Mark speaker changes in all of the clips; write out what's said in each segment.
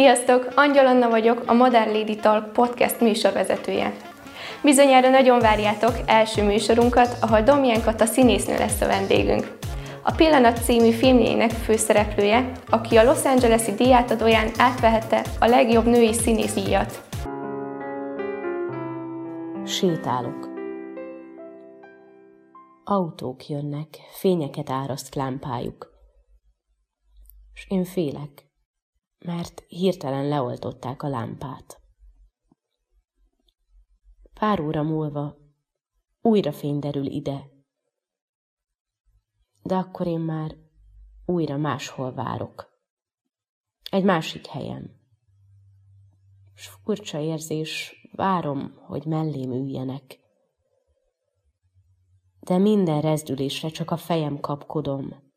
Speaker 1: Sziasztok! Angyal Anna vagyok, a Modern Lady Talk podcast műsorvezetője. Bizonyára nagyon várjátok első műsorunkat, ahol Domján Kata színésznő lesz a vendégünk. A Pillanat című filmjének főszereplője, aki a Los Angeles-i díjátadóján átvehette a legjobb női színész díjat.
Speaker 2: Sétálok. Autók jönnek, fényeket áraszt lámpájuk. És én félek, mert hirtelen leoltották a lámpát. Pár óra múlva újra fény derül ide, de akkor én már újra máshol várok. Egy másik helyen. S furcsa érzés, várom, hogy mellém üljenek. De minden rezdülésre csak a fejem kapkodom,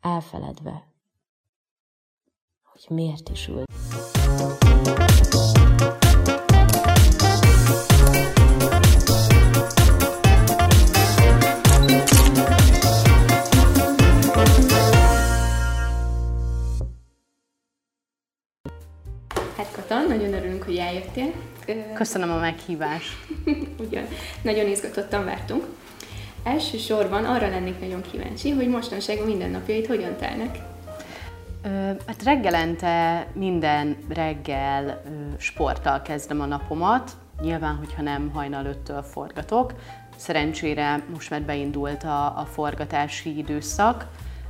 Speaker 2: elfeledve, hogy miért is ült.
Speaker 1: Hát Kata, nagyon örülünk, hogy eljöttél.
Speaker 3: Köszönöm a meghívást.
Speaker 1: Ugyan, nagyon izgatottan vártunk. Elsősorban arra lennék nagyon kíváncsi, hogy mostanság a mindennapjait hogyan telnek.
Speaker 3: Hát reggelente minden reggel sporttal kezdem a napomat. Nyilván, hogyha nem hajnal öttől forgatok. Szerencsére most már beindult a, a forgatási időszak.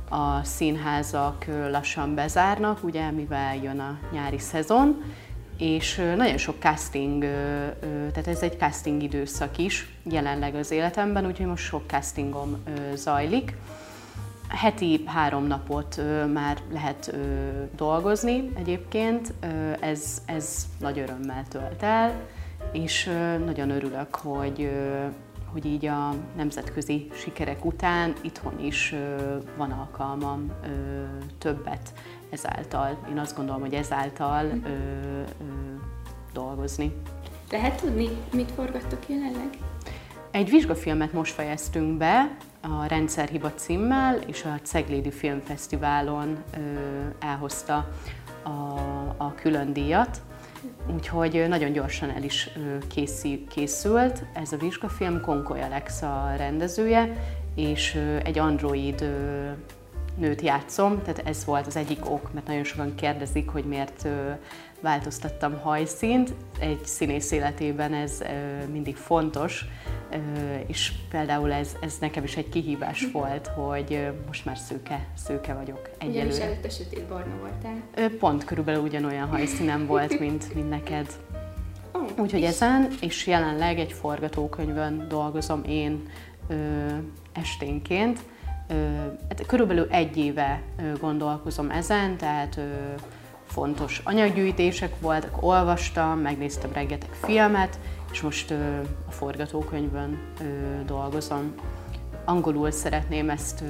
Speaker 3: A színházak lassan bezárnak, ugye, mivel jön a nyári szezon, és nagyon sok casting, tehát ez egy casting időszak is jelenleg az életemben, úgyhogy most sok castingom zajlik. Heti három napot már lehet dolgozni egyébként, ez, ez nagy örömmel tölt el, és nagyon örülök, hogy, hogy így a nemzetközi sikerek után itthon is van alkalmam többet ezáltal, én azt gondolom, hogy ezáltal ö, dolgozni.
Speaker 1: Lehet tudni, mit forgattok jelenleg?
Speaker 3: Egy vizsgafilmet most fejeztünk be a Rendszerhiba címmel, és a Ceglédi Filmfesztiválon elhozta a, a külön díjat. Úgyhogy nagyon gyorsan el is készül, készült ez a vizsgafilm, Konkoly Alex a rendezője, és egy android nőt játszom, tehát ez volt az egyik ok, mert nagyon sokan kérdezik, hogy miért változtattam hajszínt. Egy színész életében ez mindig fontos, és például ez, ez nekem is egy kihívás volt, hogy most már szőke, szőke vagyok egyelőre.
Speaker 1: Ugyanis előtte sötét barna voltál.
Speaker 3: Pont körülbelül ugyanolyan hajszínem volt, mint, mint neked. Úgyhogy ezen, és jelenleg egy forgatókönyvön dolgozom én ö, esténként, Hát körülbelül egy éve gondolkozom ezen, tehát fontos anyaggyűjtések voltak, olvastam, megnéztem rengeteg filmet, és most a forgatókönyvön dolgozom. Angolul szeretném ezt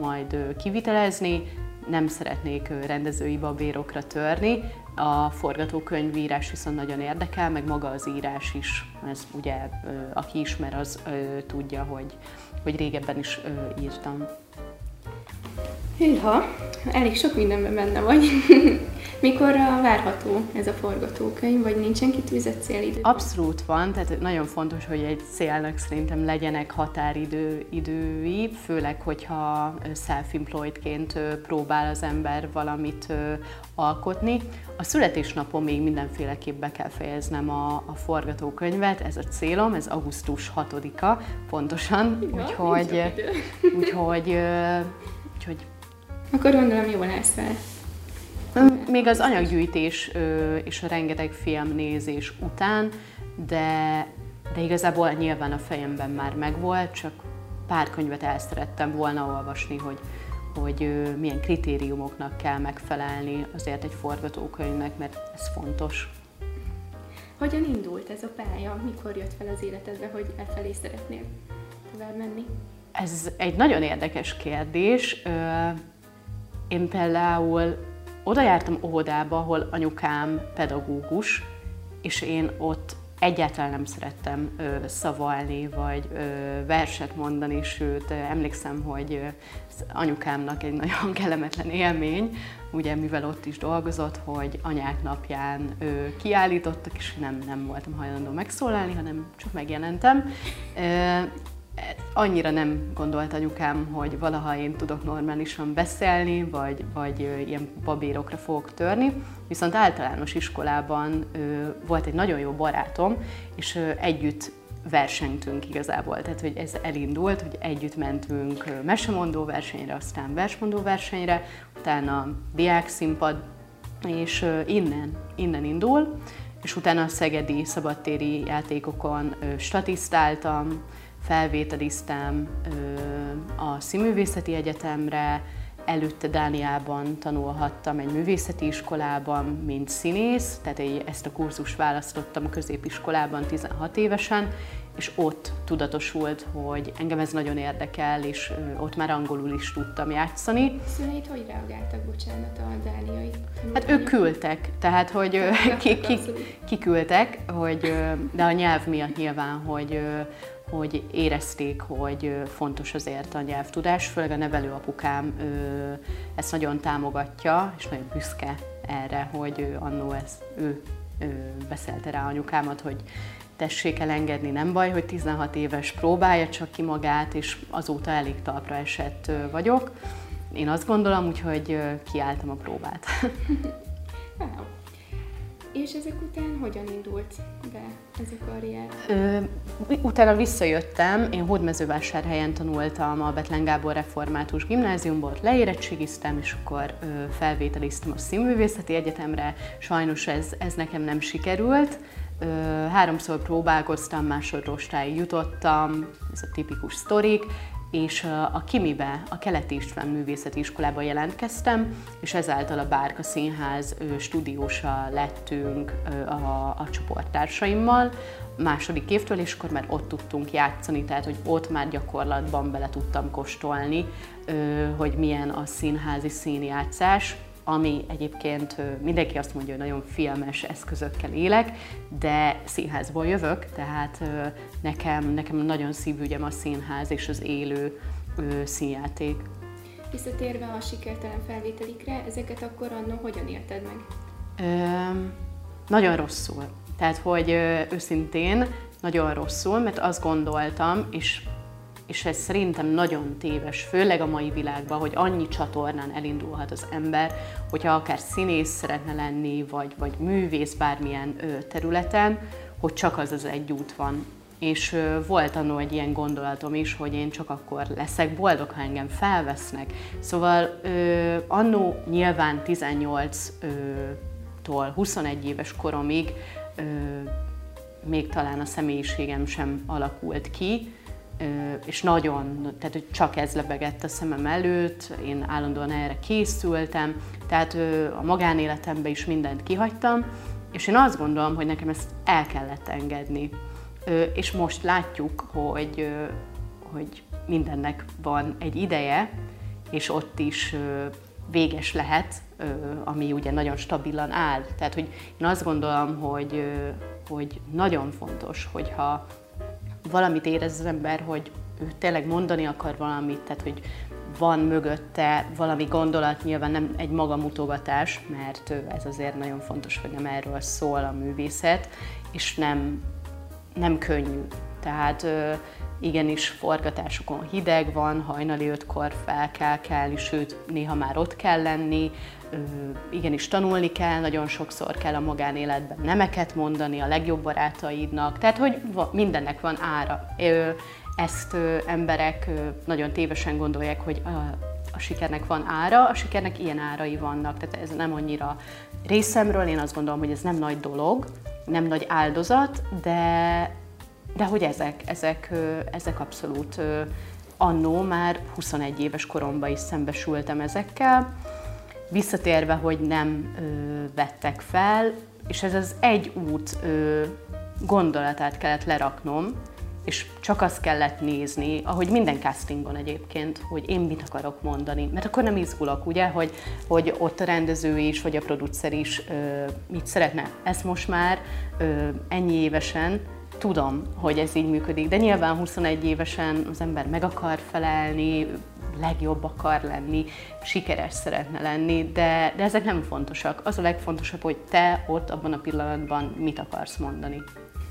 Speaker 3: majd kivitelezni, nem szeretnék rendezői babérokra törni. A forgatókönyvírás viszont nagyon érdekel, meg maga az írás is. Ez ugye, aki ismer, az tudja, hogy hogy régebben is írtam.
Speaker 1: Hűha, elég sok mindenben benne vagy. Mikor várható ez a forgatókönyv, vagy nincsen kitűzött célidő?
Speaker 3: Abszolút van, tehát nagyon fontos, hogy egy célnak szerintem legyenek határidő idői, főleg, hogyha self-employedként próbál az ember valamit alkotni. A születésnapon még mindenféleképp be kell fejeznem a, a forgatókönyvet, ez a célom, ez augusztus 6-a pontosan, ja, úgyhogy, úgyhogy, úgyhogy
Speaker 1: akkor gondolom jól állsz fel.
Speaker 3: Még az anyaggyűjtés és a rengeteg filmnézés után, de, de igazából nyilván a fejemben már megvolt, csak pár könyvet el szerettem volna olvasni, hogy, hogy milyen kritériumoknak kell megfelelni azért egy forgatókönyvnek, mert ez fontos.
Speaker 1: Hogyan indult ez a pálya? Mikor jött fel az életedbe, hogy e felé szeretnél tovább menni?
Speaker 3: Ez egy nagyon érdekes kérdés. Én például oda jártam óvodába, ahol anyukám pedagógus, és én ott egyáltalán nem szerettem ö, szavalni, vagy ö, verset mondani, sőt, emlékszem, hogy anyukámnak egy nagyon kellemetlen élmény, ugye mivel ott is dolgozott, hogy anyák napján ö, kiállítottak, és nem, nem voltam hajlandó megszólalni, hanem csak megjelentem. Ö, annyira nem gondolt anyukám, hogy valaha én tudok normálisan beszélni, vagy, vagy ilyen babérokra fogok törni. Viszont általános iskolában volt egy nagyon jó barátom, és együtt versengtünk igazából. Tehát, hogy ez elindult, hogy együtt mentünk mesemondó versenyre, aztán versmondó versenyre, utána diák színpad, és innen, innen indul, és utána a szegedi szabadtéri játékokon statisztáltam, felvételiztem a Színművészeti Egyetemre, előtte Dániában tanulhattam egy művészeti iskolában, mint színész, tehát ezt a kurzust választottam a középiskolában 16 évesen, és ott tudatosult, hogy engem ez nagyon érdekel, és ott már angolul is tudtam játszani.
Speaker 1: Szüleid hogy reagáltak, bocsánat, a dániai?
Speaker 3: Hát ők küldtek, tehát hogy ki, ki, kiküldtek, hogy, de a nyelv miatt nyilván, hogy hogy érezték, hogy fontos azért a nyelvtudás, főleg a nevelőapukám ezt nagyon támogatja, és nagyon büszke erre, hogy annó ezt ő, ő beszélte rá anyukámat, hogy tessék elengedni, nem baj, hogy 16 éves próbálja csak ki magát, és azóta elég talpra esett vagyok. Én azt gondolom, úgyhogy kiálltam a próbát.
Speaker 1: És ezek után hogyan indult be ez a karrier?
Speaker 3: Ö, utána visszajöttem, én Hódmezővásárhelyen tanultam a Betlen Gábor Református Gimnáziumból, leérettségiztem, és akkor ö, felvételiztem a Színművészeti Egyetemre. Sajnos ez, ez nekem nem sikerült. Ö, háromszor próbálkoztam, másodrostáig jutottam, ez a tipikus sztorik, és a Kimibe, a Keleti István Művészeti Iskolába jelentkeztem, és ezáltal a Bárka Színház stúdiósa lettünk a, a csoporttársaimmal második évtől, és akkor már ott tudtunk játszani, tehát hogy ott már gyakorlatban bele tudtam kóstolni, hogy milyen a színházi színjátszás, ami egyébként mindenki azt mondja, hogy nagyon filmes eszközökkel élek, de színházból jövök, tehát nekem, nekem nagyon szívügyem a színház és az élő színjáték.
Speaker 1: Visszatérve a sikertelen felvételikre, ezeket akkor annó hogyan élted meg?
Speaker 3: Ö, nagyon rosszul. Tehát, hogy őszintén nagyon rosszul, mert azt gondoltam, és és ez szerintem nagyon téves, főleg a mai világban, hogy annyi csatornán elindulhat az ember, hogyha akár színész szeretne lenni, vagy, vagy művész bármilyen ö, területen, hogy csak az az egy út van. És ö, volt annó egy ilyen gondolatom is, hogy én csak akkor leszek boldog, ha engem felvesznek. Szóval ö, annó nyilván 18-tól 21 éves koromig ö, még talán a személyiségem sem alakult ki, és nagyon, tehát hogy csak ez lebegett a szemem előtt, én állandóan erre készültem, tehát a magánéletemben is mindent kihagytam, és én azt gondolom, hogy nekem ezt el kellett engedni. És most látjuk, hogy, hogy mindennek van egy ideje, és ott is véges lehet, ami ugye nagyon stabilan áll. Tehát, hogy én azt gondolom, hogy, hogy nagyon fontos, hogyha valamit érez az ember, hogy ő tényleg mondani akar valamit, tehát hogy van mögötte valami gondolat, nyilván nem egy magamutogatás, mert ez azért nagyon fontos, hogy nem erről szól a művészet, és nem, nem könnyű. Tehát igenis forgatásokon hideg van, hajnali ötkor fel kell kelni, sőt néha már ott kell lenni, igenis tanulni kell, nagyon sokszor kell a magánéletben nemeket mondani a legjobb barátaidnak, tehát hogy mindennek van ára. Ezt emberek nagyon tévesen gondolják, hogy a, sikernek van ára, a sikernek ilyen árai vannak, tehát ez nem annyira részemről, én azt gondolom, hogy ez nem nagy dolog, nem nagy áldozat, de, de hogy ezek, ezek, ezek abszolút annó már 21 éves koromban is szembesültem ezekkel, visszatérve, hogy nem ö, vettek fel, és ez az egy út ö, gondolatát kellett leraknom, és csak azt kellett nézni, ahogy minden castingon egyébként, hogy én mit akarok mondani, mert akkor nem izgulok, ugye, hogy, hogy ott a rendező is, vagy a producer is ö, mit szeretne. Ezt most már ö, ennyi évesen tudom, hogy ez így működik, de nyilván 21 évesen az ember meg akar felelni, legjobb akar lenni, sikeres szeretne lenni, de, de ezek nem fontosak. Az a legfontosabb, hogy te ott abban a pillanatban mit akarsz mondani.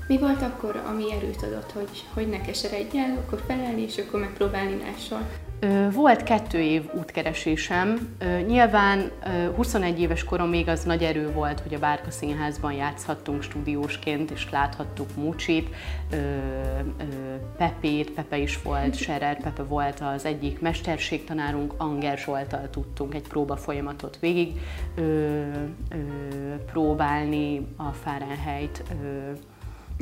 Speaker 1: Mi volt akkor, ami erőt adott, hogy, hogy ne keseredj el, akkor felelni, és akkor megpróbálni máshol?
Speaker 3: Volt kettő év útkeresésem. Nyilván 21 éves korom még az nagy erő volt, hogy a Bárka Színházban játszhattunk stúdiósként, és láthattuk Mucsit, Pepét, Pepe is volt, Serer Pepe volt az egyik mesterségtanárunk, Anger Zsoltal tudtunk egy próba folyamatot végig próbálni a Fahrenheit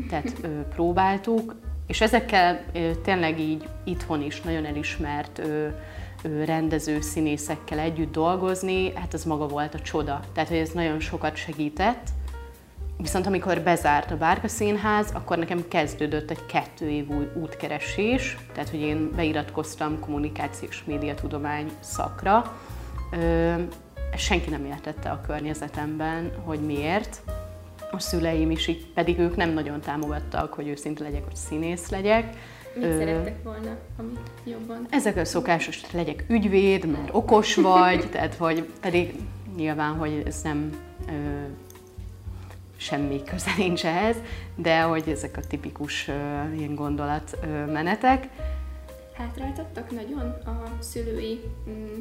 Speaker 3: tehát próbáltuk, és ezekkel tényleg így itthon is nagyon elismert rendező színészekkel együtt dolgozni, hát ez maga volt a csoda. Tehát, hogy ez nagyon sokat segített. Viszont amikor bezárt a Bárka Színház, akkor nekem kezdődött egy kettő év útkeresés, tehát hogy én beiratkoztam kommunikációs médiatudomány szakra. Senki nem értette a környezetemben, hogy miért a szüleim is, így, pedig ők nem nagyon támogattak, hogy őszinte legyek, hogy színész legyek.
Speaker 1: Mit Ö, szerettek volna, amit jobban?
Speaker 3: Ezek a szokásos, legyek ügyvéd, mert okos vagy, tehát hogy pedig nyilván, hogy ez nem ö, semmi köze nincs ehhez, de hogy ezek a tipikus ö, ilyen gondolatmenetek.
Speaker 1: Hátráltattak nagyon a szülői mm,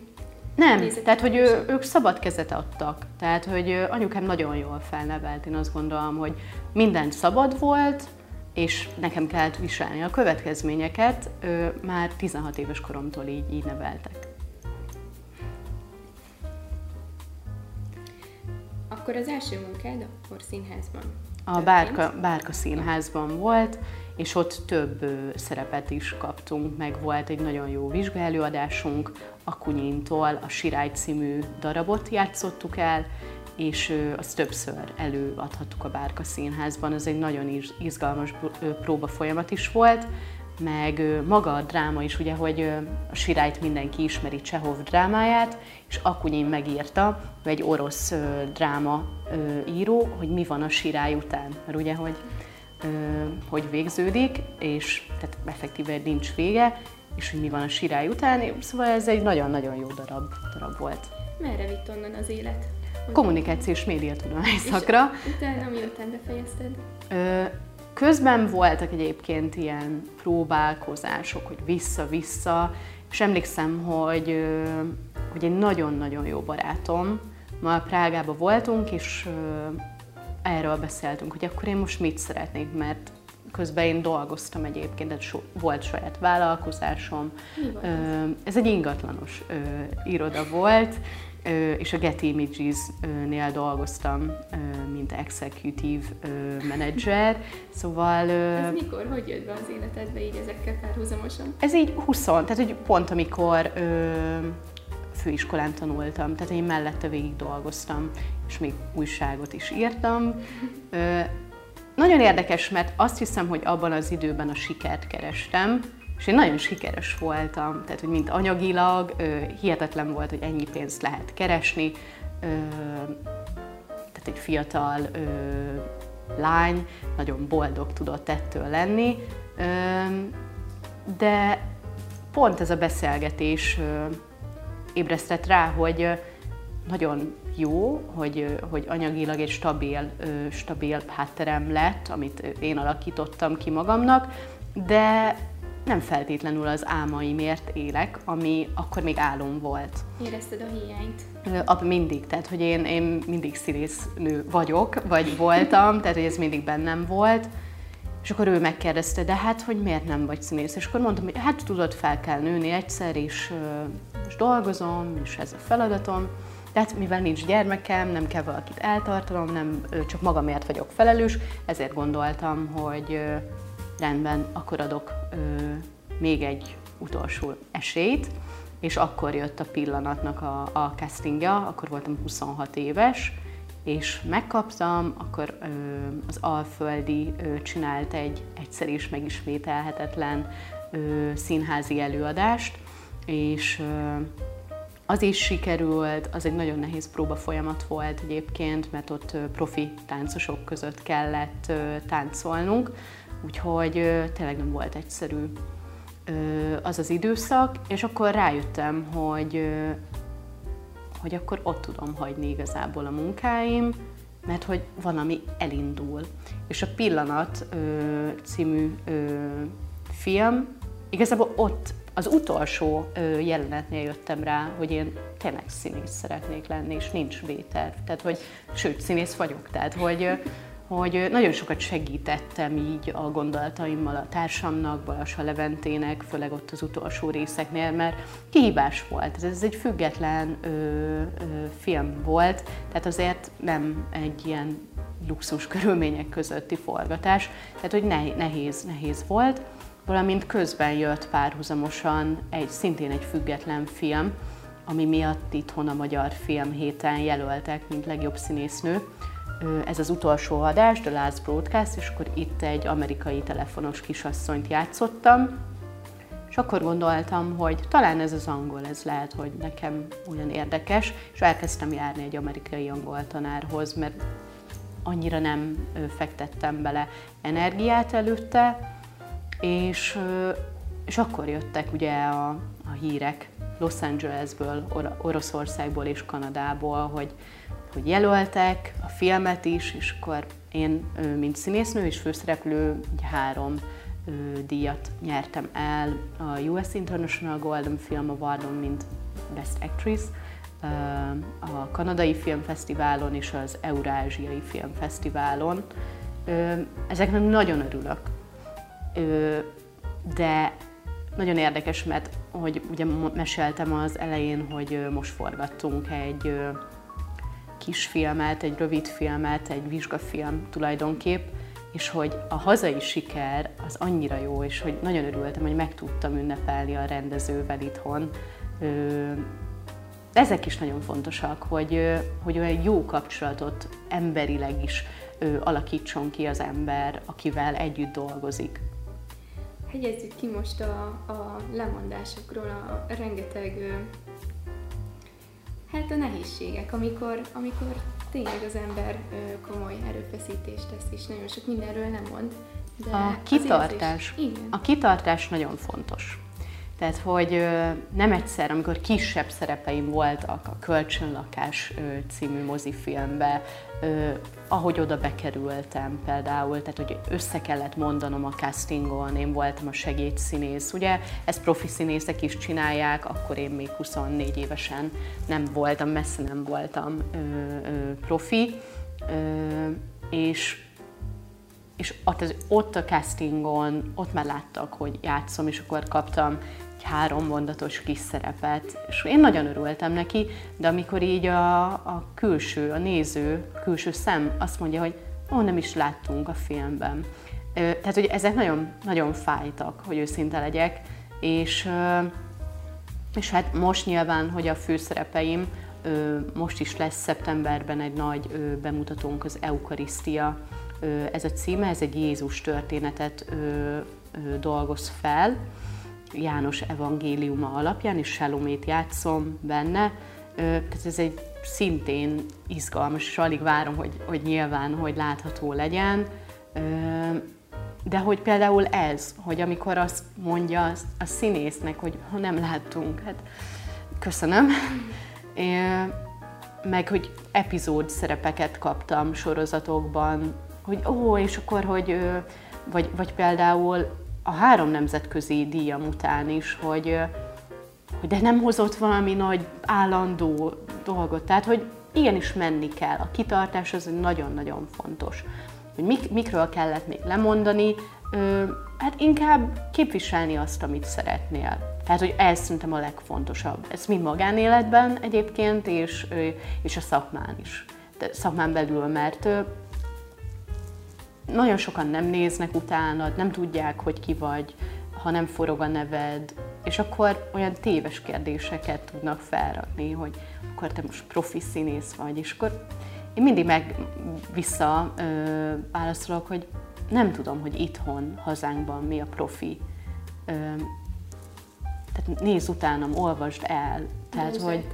Speaker 3: nem, tehát hogy ő, ők szabad kezet adtak. Tehát, hogy anyukám nagyon jól felnevelt. Én azt gondolom, hogy minden szabad volt, és nekem kellett viselni a következményeket. Ő, már 16 éves koromtól így, így neveltek.
Speaker 1: Akkor az első munkád akkor színházban?
Speaker 3: A Bárka, Bárka színházban volt, és ott több szerepet is kaptunk, meg volt egy nagyon jó vizsgálóadásunk, Akunyintól a Sirály című darabot játszottuk el, és azt többször előadhattuk a Bárka Színházban. Ez egy nagyon izgalmas próba folyamat is volt, meg maga a dráma is, ugye, hogy a Sirályt mindenki ismeri Csehov drámáját, és Akunyin megírta, egy orosz dráma író, hogy mi van a Sirály után. Mert ugye, hogy, hogy végződik, és tehát effektíve nincs vége, és hogy mi van a sirály után, szóval ez egy nagyon-nagyon jó darab, darab volt.
Speaker 1: Merre vitt onnan az élet?
Speaker 3: Kommunikációs médiatudomány szakra.
Speaker 1: És utána miután befejezted?
Speaker 3: Közben voltak egyébként ilyen próbálkozások, hogy vissza-vissza, és emlékszem, hogy, hogy egy nagyon-nagyon jó barátom, ma Prágába voltunk, és erről beszéltünk, hogy akkor én most mit szeretnék, mert közben én dolgoztam egyébként, tehát so, volt saját vállalkozásom. Ez egy ingatlanos ö, iroda volt, ö, és a Getty Images-nél dolgoztam, ö, mint executive ö, manager, szóval... Ö,
Speaker 1: ez mikor, hogy jött be az életedbe így ezekkel párhuzamosan?
Speaker 3: Ez így 20, tehát hogy pont amikor ö, főiskolán tanultam, tehát én mellette végig dolgoztam, és még újságot is írtam. Ö, nagyon érdekes, mert azt hiszem, hogy abban az időben a sikert kerestem, és én nagyon sikeres voltam, tehát hogy mint anyagilag, ö, hihetetlen volt, hogy ennyi pénzt lehet keresni, ö, tehát egy fiatal ö, lány nagyon boldog tudott ettől lenni, ö, de pont ez a beszélgetés ébresztett rá, hogy nagyon jó, hogy, hogy anyagilag egy stabil, stabil hátterem lett, amit én alakítottam ki magamnak, de nem feltétlenül az álmaimért élek, ami akkor még álom volt.
Speaker 1: Érezted a hiányt?
Speaker 3: Ab mindig, tehát hogy én, én mindig színésznő vagyok, vagy voltam, tehát hogy ez mindig bennem volt. És akkor ő megkérdezte, de hát, hogy miért nem vagy színész? És akkor mondtam, hogy hát tudod, fel kell nőni egyszer, és most dolgozom, és ez a feladatom. Tehát mivel nincs gyermekem, nem kell valakit eltartanom, nem csak magamért vagyok felelős, ezért gondoltam, hogy rendben, akkor adok még egy utolsó esélyt, és akkor jött a pillanatnak a, a castingja, akkor voltam 26 éves, és megkaptam, akkor az Alföldi csinált egy egyszer is megismételhetetlen színházi előadást, és ö, az is sikerült, az egy nagyon nehéz próba folyamat volt egyébként, mert ott profi táncosok között kellett táncolnunk, úgyhogy tényleg nem volt egyszerű az az időszak, és akkor rájöttem, hogy, hogy akkor ott tudom hagyni igazából a munkáim, mert hogy van, ami elindul. És a Pillanat című film igazából ott az utolsó jelenetnél jöttem rá, hogy én tényleg színész szeretnék lenni, és nincs vétel. Tehát, hogy, sőt, színész vagyok. Tehát, hogy, hogy nagyon sokat segítettem így a gondolataimmal a társamnak, Balassa Leventének, főleg ott az utolsó részeknél, mert kihívás volt. Ez egy független ö, ö, film volt, tehát azért nem egy ilyen luxus körülmények közötti forgatás, tehát hogy nehéz, nehéz volt valamint közben jött párhuzamosan egy szintén egy független film, ami miatt itthon a Magyar Film héten jelöltek, mint legjobb színésznő. Ez az utolsó adás, The Last Broadcast, és akkor itt egy amerikai telefonos kisasszonyt játszottam, és akkor gondoltam, hogy talán ez az angol, ez lehet, hogy nekem olyan érdekes, és elkezdtem járni egy amerikai angol tanárhoz, mert annyira nem fektettem bele energiát előtte, és, és akkor jöttek ugye a, a hírek Los Angelesből, Or- Oroszországból és Kanadából, hogy, hogy jelöltek a filmet is, és akkor én, mint színésznő és főszereplő, három díjat nyertem el a US International Golden Film Awardon, mint Best Actress, a Kanadai Filmfesztiválon és az Eurázsiai Filmfesztiválon. Ezeknek nagyon örülök, de nagyon érdekes, mert hogy ugye meséltem az elején, hogy most forgattunk egy kisfilmet, egy rövid filmet, egy vizsgafilm tulajdonképp, és hogy a hazai siker az annyira jó, és hogy nagyon örültem, hogy meg tudtam ünnepelni a rendezővel itthon. Ezek is nagyon fontosak, hogy, hogy olyan jó kapcsolatot emberileg is alakítson ki az ember, akivel együtt dolgozik
Speaker 1: hegyezzük ki most a, a lemondásokról a, rengeteg hát a nehézségek, amikor, amikor tényleg az ember komoly erőfeszítést tesz, és nagyon sok mindenről nem mond.
Speaker 3: De a kitartás. Is, igen. A kitartás nagyon fontos. Tehát, hogy nem egyszer, amikor kisebb szerepeim voltak a Kölcsönlakás című mozifilmbe, ahogy oda bekerültem például, tehát hogy össze kellett mondanom a castingon, én voltam a segédszínész, ugye ezt profi színészek is csinálják, akkor én még 24 évesen nem voltam, messze nem voltam profi, és és ott, az, ott a castingon, ott már láttak, hogy játszom, és akkor kaptam három mondatos kis szerepet, és én nagyon örültem neki, de amikor így a, a külső, a néző, külső szem azt mondja, hogy ó, nem is láttunk a filmben. Tehát, hogy ezek nagyon, nagyon fájtak, hogy őszinte legyek, és, és hát most nyilván, hogy a főszerepeim, most is lesz szeptemberben egy nagy bemutatónk az Eukarisztia, ez a címe, ez egy Jézus történetet dolgoz fel, János evangéliuma alapján, és Salomét játszom benne. Tehát ez egy szintén izgalmas, és alig várom, hogy, hogy nyilván, hogy látható legyen. De hogy például ez, hogy amikor azt mondja a színésznek, hogy ha nem láttunk, hát köszönöm. Meg, hogy epizód szerepeket kaptam sorozatokban, hogy ó, és akkor, hogy vagy, vagy például a három nemzetközi díjam után is, hogy, hogy de nem hozott valami nagy állandó dolgot. Tehát, hogy igenis menni kell. A kitartás az nagyon-nagyon fontos. Hogy mik, mikről kellett még lemondani, ö, hát inkább képviselni azt, amit szeretnél. Tehát, hogy ez szerintem a legfontosabb. Ez mind magánéletben egyébként, és, és a szakmán is. De szakmán belül, mert nagyon sokan nem néznek utánad, nem tudják, hogy ki vagy, ha nem forog a neved, és akkor olyan téves kérdéseket tudnak felrakni, hogy akkor te most profi színész vagy, és akkor én mindig meg vissza ö, válaszolok, hogy nem tudom, hogy itthon, hazánkban mi a profi. Ö, tehát nézz utánam, olvasd el. Tehát, hogy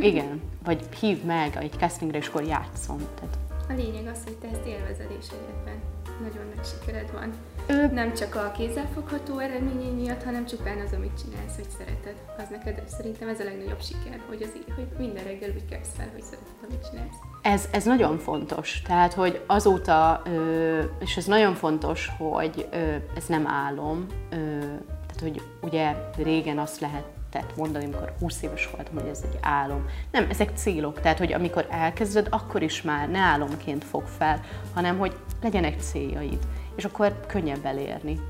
Speaker 3: igen, vagy hívd meg egy castingre, és akkor játszom. Tehát,
Speaker 1: a lényeg az, hogy te ezt élvezed és egyetlen nagyon nagy sikered van. Nem csak a kézzelfogható eredményei miatt, hanem csupán az, amit csinálsz, hogy szereted. Az neked szerintem ez a legnagyobb siker, hogy, az, hogy minden reggel úgy kelsz fel, hogy szereted, amit csinálsz.
Speaker 3: Ez, ez nagyon fontos. Tehát, hogy azóta, és ez nagyon fontos, hogy ez nem álom, hogy ugye régen azt lehet lehetett mondani, amikor 20 éves voltam, hogy ez egy álom. Nem, ezek célok. Tehát, hogy amikor elkezded, akkor is már ne álomként fog fel, hanem hogy legyenek céljaid. És akkor könnyebb elérni.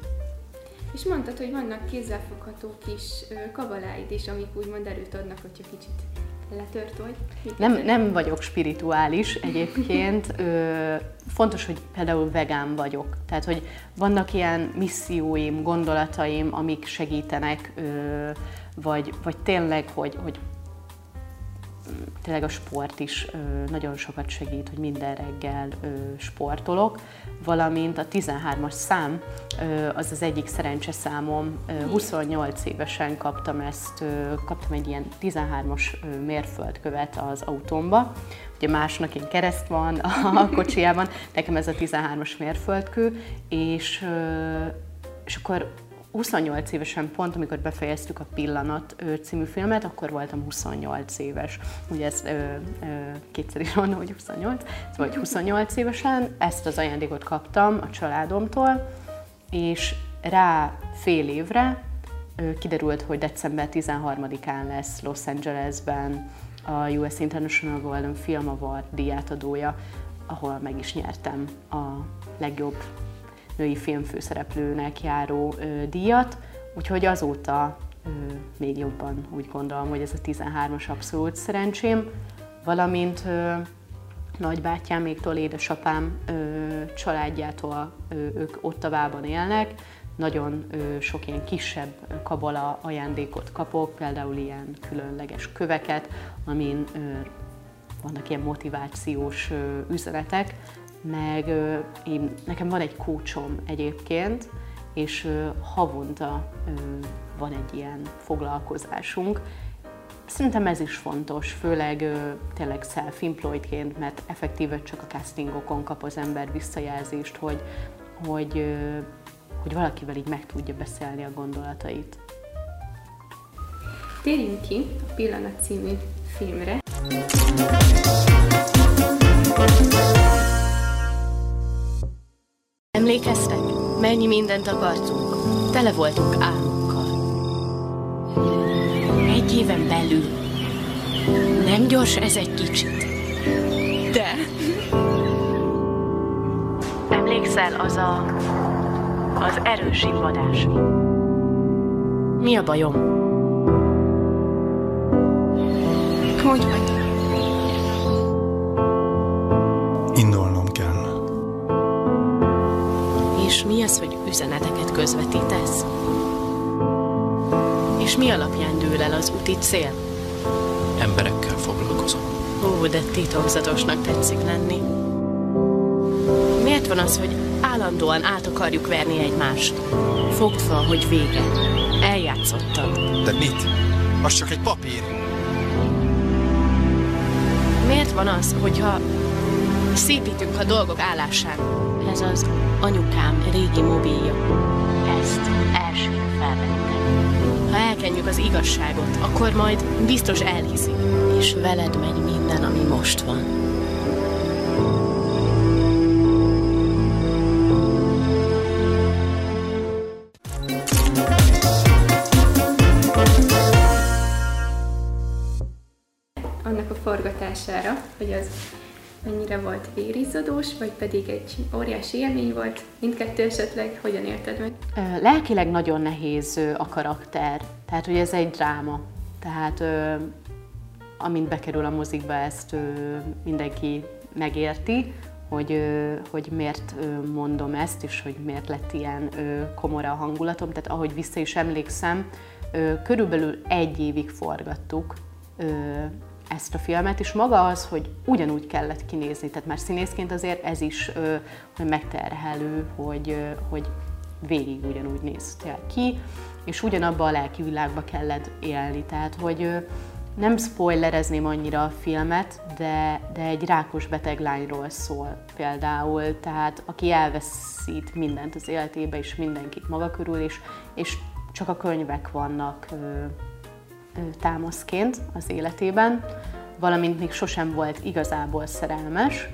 Speaker 1: És mondtad, hogy vannak kézzelfogható kis kabaláid is, amik úgymond erőt adnak, hogyha kicsit letört vagy.
Speaker 3: Nem, nem vagyok spirituális egyébként. Ö, fontos, hogy például vegán vagyok. Tehát, hogy vannak ilyen misszióim, gondolataim, amik segítenek ö, vagy, vagy tényleg, hogy, hogy tényleg a sport is ö, nagyon sokat segít, hogy minden reggel ö, sportolok, valamint a 13-as szám, az az egyik szerencse számom, ö, 28 évesen kaptam ezt, kaptam egy ilyen 13-as mérföldkövet az autómba, ugye másnak én kereszt van a kocsijában, nekem ez a 13-as mérföldkő, és, és akkor 28 évesen pont, amikor befejeztük a Pillanat ö, című filmet, akkor voltam 28 éves. Ugye ezt ö, ö, kétszer is mondom, hogy 28, vagy 28 évesen ezt az ajándékot kaptam a családomtól, és rá fél évre ö, kiderült, hogy december 13-án lesz Los Angelesben a US International Golden Film Award díjátadója, ahol meg is nyertem a legjobb női filmfőszereplőnek járó ö, díjat, úgyhogy azóta ö, még jobban úgy gondolom, hogy ez a 13-as abszolút szerencsém, valamint ö, nagybátyáméktól, édesapám ö, családjától ö, ők Ottavában élnek, nagyon ö, sok ilyen kisebb kabala ajándékot kapok, például ilyen különleges köveket, amin ö, vannak ilyen motivációs ö, üzenetek, meg én, nekem van egy kócsom egyébként, és havonta van egy ilyen foglalkozásunk. Szerintem ez is fontos, főleg tényleg self-employedként, mert effektíve csak a castingokon kap az ember visszajelzést, hogy, hogy, hogy valakivel így meg tudja beszélni a gondolatait.
Speaker 1: Térjünk ki a Pillanat című filmre.
Speaker 2: Mennyi mindent akartunk? Tele voltunk álmokkal. Egy éven belül. Nem gyors ez egy kicsit. De... Emlékszel az a... az erős invadás? Mi a bajom?
Speaker 1: Hogy vagy?
Speaker 2: Üzeneteket közvetítesz? És mi alapján dől el az úti cél?
Speaker 4: Emberekkel foglalkozom.
Speaker 2: Ó, de titokzatosnak tetszik lenni. Miért van az, hogy állandóan át akarjuk verni egymást? Fogd fel, hogy vége. Eljátszottad.
Speaker 4: De mit? Az csak egy papír.
Speaker 2: Miért van az, hogyha szépítünk a dolgok állásán? Ez az anyukám régi mobilja. Ezt első felvettem. Ha elkenjük az igazságot, akkor majd biztos elhiszik. És veled megy minden, ami most van.
Speaker 1: Forgatására, hogy az mennyire volt vérizadós, vagy pedig egy óriási élmény volt? Mindkettő esetleg hogyan élted meg?
Speaker 3: Lelkileg nagyon nehéz a karakter, tehát hogy ez egy dráma. Tehát amint bekerül a mozikba, ezt mindenki megérti, hogy, hogy miért mondom ezt, és hogy miért lett ilyen komora a hangulatom. Tehát ahogy vissza is emlékszem, körülbelül egy évig forgattuk, ezt a filmet, és maga az, hogy ugyanúgy kellett kinézni, tehát már színészként azért ez is ö, megterhelő, hogy, ö, hogy végig ugyanúgy néztél ki, és ugyanabba a lelki világba kellett élni. Tehát, hogy ö, nem spoilerezném annyira a filmet, de, de egy rákos beteg lányról szól például, tehát aki elveszít mindent az életébe, és mindenkit maga körül, és, és csak a könyvek vannak ö, támaszként az életében, valamint még sosem volt igazából szerelmes,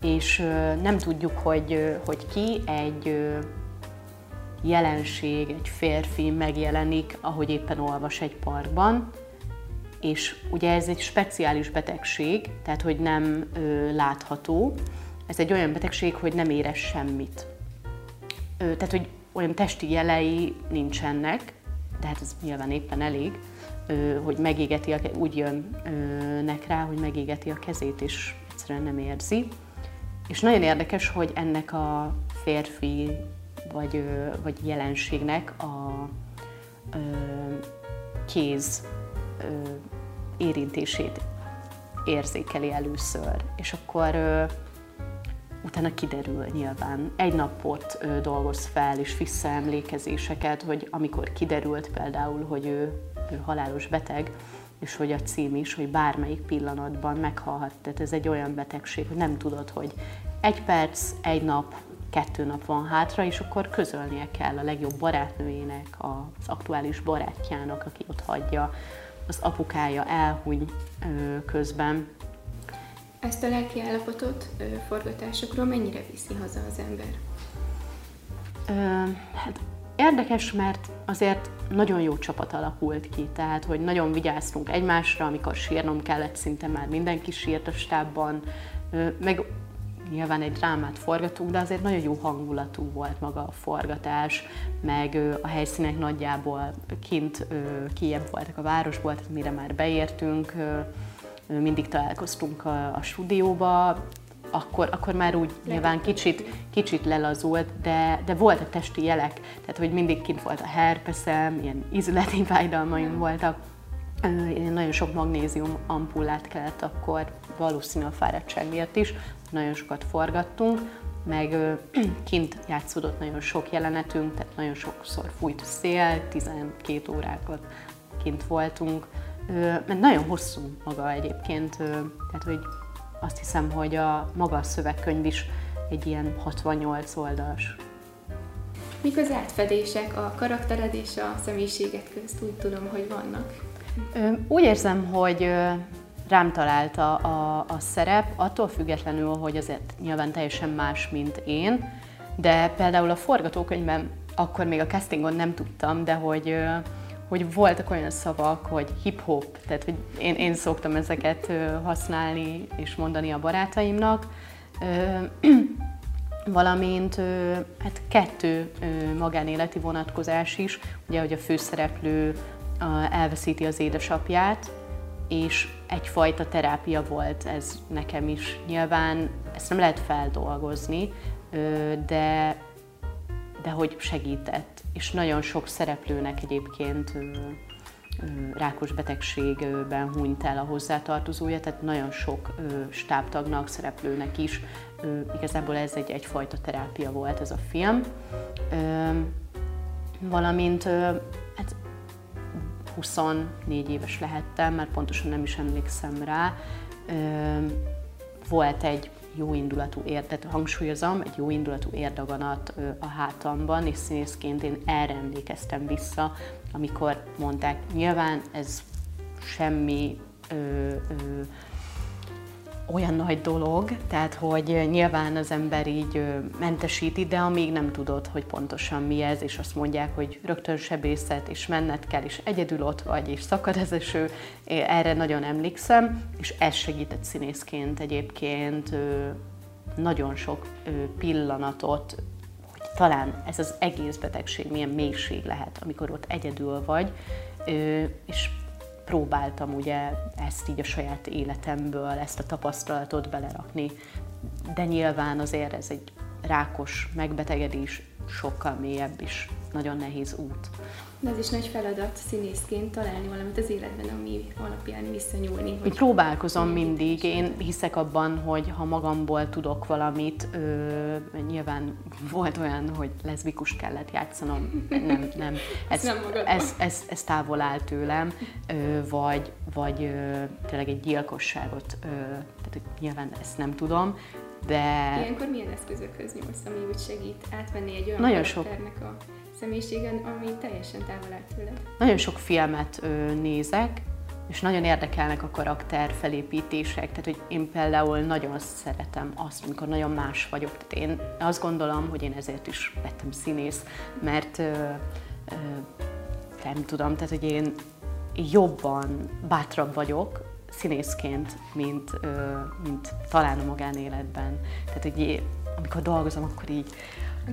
Speaker 3: és nem tudjuk, hogy, hogy ki egy jelenség, egy férfi megjelenik, ahogy éppen olvas egy parkban, és ugye ez egy speciális betegség, tehát hogy nem ö, látható. Ez egy olyan betegség, hogy nem érez semmit. Ö, tehát, hogy olyan testi jelei nincsenek, de hát ez nyilván éppen elég, hogy megégeti, a, úgy jönnek rá, hogy megégeti a kezét, és egyszerűen nem érzi. És nagyon érdekes, hogy ennek a férfi vagy, vagy jelenségnek a ö, kéz ö, érintését érzékeli először, és akkor ö, utána kiderül nyilván. Egy napot ö, dolgoz fel, és visszaemlékezéseket, hogy amikor kiderült például, hogy ő, halálos beteg, és hogy a cím is, hogy bármelyik pillanatban meghalhat. Tehát ez egy olyan betegség, hogy nem tudod, hogy egy perc, egy nap, kettő nap van hátra, és akkor közölnie kell a legjobb barátnőjének, az aktuális barátjának, aki ott hagyja, az apukája elhuny közben.
Speaker 1: Ezt a lelki állapotot forgatásokról mennyire viszi haza az ember?
Speaker 3: Ö, hát érdekes, mert azért nagyon jó csapat alakult ki, tehát hogy nagyon vigyáztunk egymásra, amikor sírnom kellett, szinte már mindenki sírt a stábban, meg nyilván egy drámát forgatunk, de azért nagyon jó hangulatú volt maga a forgatás, meg a helyszínek nagyjából kint, kiebb voltak a városból, tehát mire már beértünk, mindig találkoztunk a, a stúdióba, akkor, akkor már úgy nyilván kicsit, kicsit lelazult, de, de voltak testi jelek, tehát hogy mindig kint volt a herpeszem, ilyen ízületi fájdalmaim voltak. Nagyon sok magnézium ampullát kellett akkor, valószínű a fáradtság miatt is, nagyon sokat forgattunk, meg kint játszódott nagyon sok jelenetünk, tehát nagyon sokszor fújt a szél, 12 órákat kint voltunk, mert nagyon hosszú maga egyébként, tehát hogy azt hiszem, hogy a maga a szövegkönyv is egy ilyen 68 oldalas.
Speaker 1: Mik az átfedések a karaktered és a személyiséget közt? Úgy tudom, hogy vannak.
Speaker 3: Úgy érzem, hogy rám találta a, a szerep, attól függetlenül, hogy azért nyilván teljesen más, mint én, de például a forgatókönyvben akkor még a castingon nem tudtam, de hogy, hogy voltak olyan szavak, hogy hip-hop, tehát hogy én, én szoktam ezeket használni és mondani a barátaimnak, valamint hát kettő magánéleti vonatkozás is, ugye, hogy a főszereplő elveszíti az édesapját, és egyfajta terápia volt ez nekem is. Nyilván ezt nem lehet feldolgozni, de, de hogy segített. És nagyon sok szereplőnek egyébként rákos betegségben hunyt el a hozzátartozója, tehát nagyon sok stábtagnak, szereplőnek is igazából ez egy egyfajta terápia volt ez a film. Valamint 24 éves lehettem, mert pontosan nem is emlékszem rá. Volt egy jó indulatú érdet, hangsúlyozom, egy jó indulatú érdaganat a hátamban, és színészként én erre emlékeztem vissza, amikor mondták, nyilván ez semmi ö, ö, olyan nagy dolog, tehát hogy nyilván az ember így mentesíti, de amíg nem tudod, hogy pontosan mi ez, és azt mondják, hogy rögtön sebészet, és menned kell, és egyedül ott vagy, és szakad az eső, erre nagyon emlékszem, és ez segített színészként egyébként nagyon sok pillanatot, hogy talán ez az egész betegség milyen mélység lehet, amikor ott egyedül vagy, és próbáltam ugye ezt így a saját életemből, ezt a tapasztalatot belerakni, de nyilván azért ez egy rákos megbetegedés, sokkal mélyebb is. Nagyon nehéz út.
Speaker 1: De ez is nagy feladat színészként találni valamit az életben, ami alapján visszanyúlni.
Speaker 3: Hogy... Próbálkozom mindig, én hiszek abban, hogy ha magamból tudok valamit, ö, nyilván volt olyan, hogy leszbikus kellett játszanom, nem, nem, ez, nem ez, ez, ez távol áll tőlem, ö, vagy, vagy ö, tényleg egy gyilkosságot, ö, tehát nyilván ezt nem tudom, de...
Speaker 1: Ilyenkor milyen eszközökhöz nyúlsz, ami úgy segít átvenni egy olyan Nagyon sok. a személyiségen, ami teljesen távol áll tőled?
Speaker 3: Nagyon sok filmet ö, nézek, és nagyon érdekelnek a karakter felépítések, tehát hogy én például nagyon szeretem azt, amikor nagyon más vagyok. Tehát én azt gondolom, hogy én ezért is lettem színész, mert ö, ö, nem tudom, tehát hogy én jobban bátrabb vagyok, színészként, mint, mint talán a magánéletben. Tehát, hogy amikor dolgozom, akkor így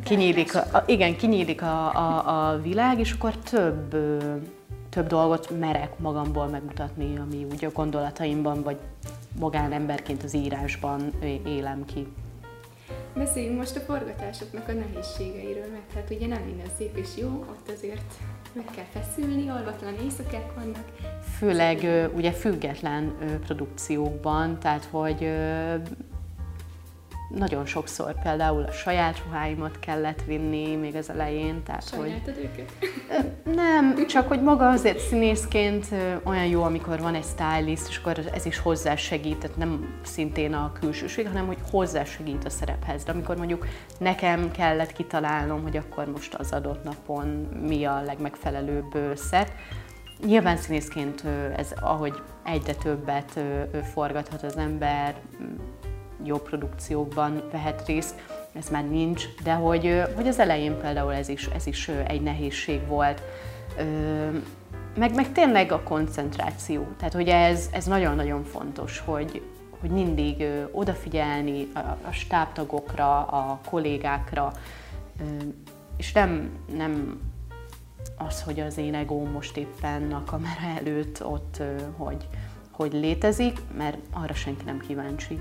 Speaker 3: kinyílik, a, igen, kinyílik a, a, a világ, és akkor több, több dolgot merek magamból megmutatni, ami úgy a gondolataimban, vagy magánemberként az írásban élem ki.
Speaker 1: Beszéljünk most a forgatásoknak a nehézségeiről, mert hát ugye nem minden szép és jó, ott azért meg kell feszülni, alvatlan éjszakák vannak.
Speaker 3: Főleg ugye független produkciókban, tehát hogy nagyon sokszor például a saját ruháimat kellett vinni még az elején. Tehát,
Speaker 1: Sajnáltad hogy... őket?
Speaker 3: Nem, csak hogy maga azért színészként olyan jó, amikor van egy stylist, és akkor ez is hozzásegít, tehát nem szintén a külsőség, hanem hogy hozzásegít a szerephez. De amikor mondjuk nekem kellett kitalálnom, hogy akkor most az adott napon mi a legmegfelelőbb szett, Nyilván színészként ez, ahogy egyre többet forgathat az ember, jó produkciókban vehet részt, ez már nincs, de hogy, hogy az elején például ez is, ez is egy nehézség volt. Meg, meg tényleg a koncentráció, tehát hogy ez, ez nagyon-nagyon fontos, hogy, hogy mindig odafigyelni a, a stábtagokra, a kollégákra, és nem, nem az, hogy az én egóm most éppen a kamera előtt ott, hogy, hogy létezik, mert arra senki nem kíváncsi.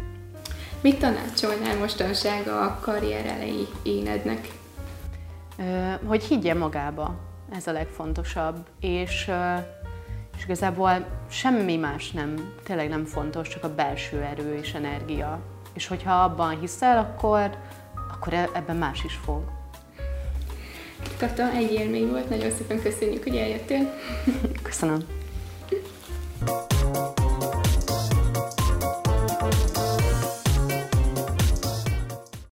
Speaker 1: Mit tanácsolnál mostanság a karrier elejé énednek?
Speaker 3: Hogy higgye magába, ez a legfontosabb, és, és igazából semmi más nem, tényleg nem fontos, csak a belső erő és energia. És hogyha abban hiszel, akkor, akkor e, ebben más is fog.
Speaker 1: Kata, egy élmény volt, nagyon szépen köszönjük, hogy eljöttél.
Speaker 3: Köszönöm.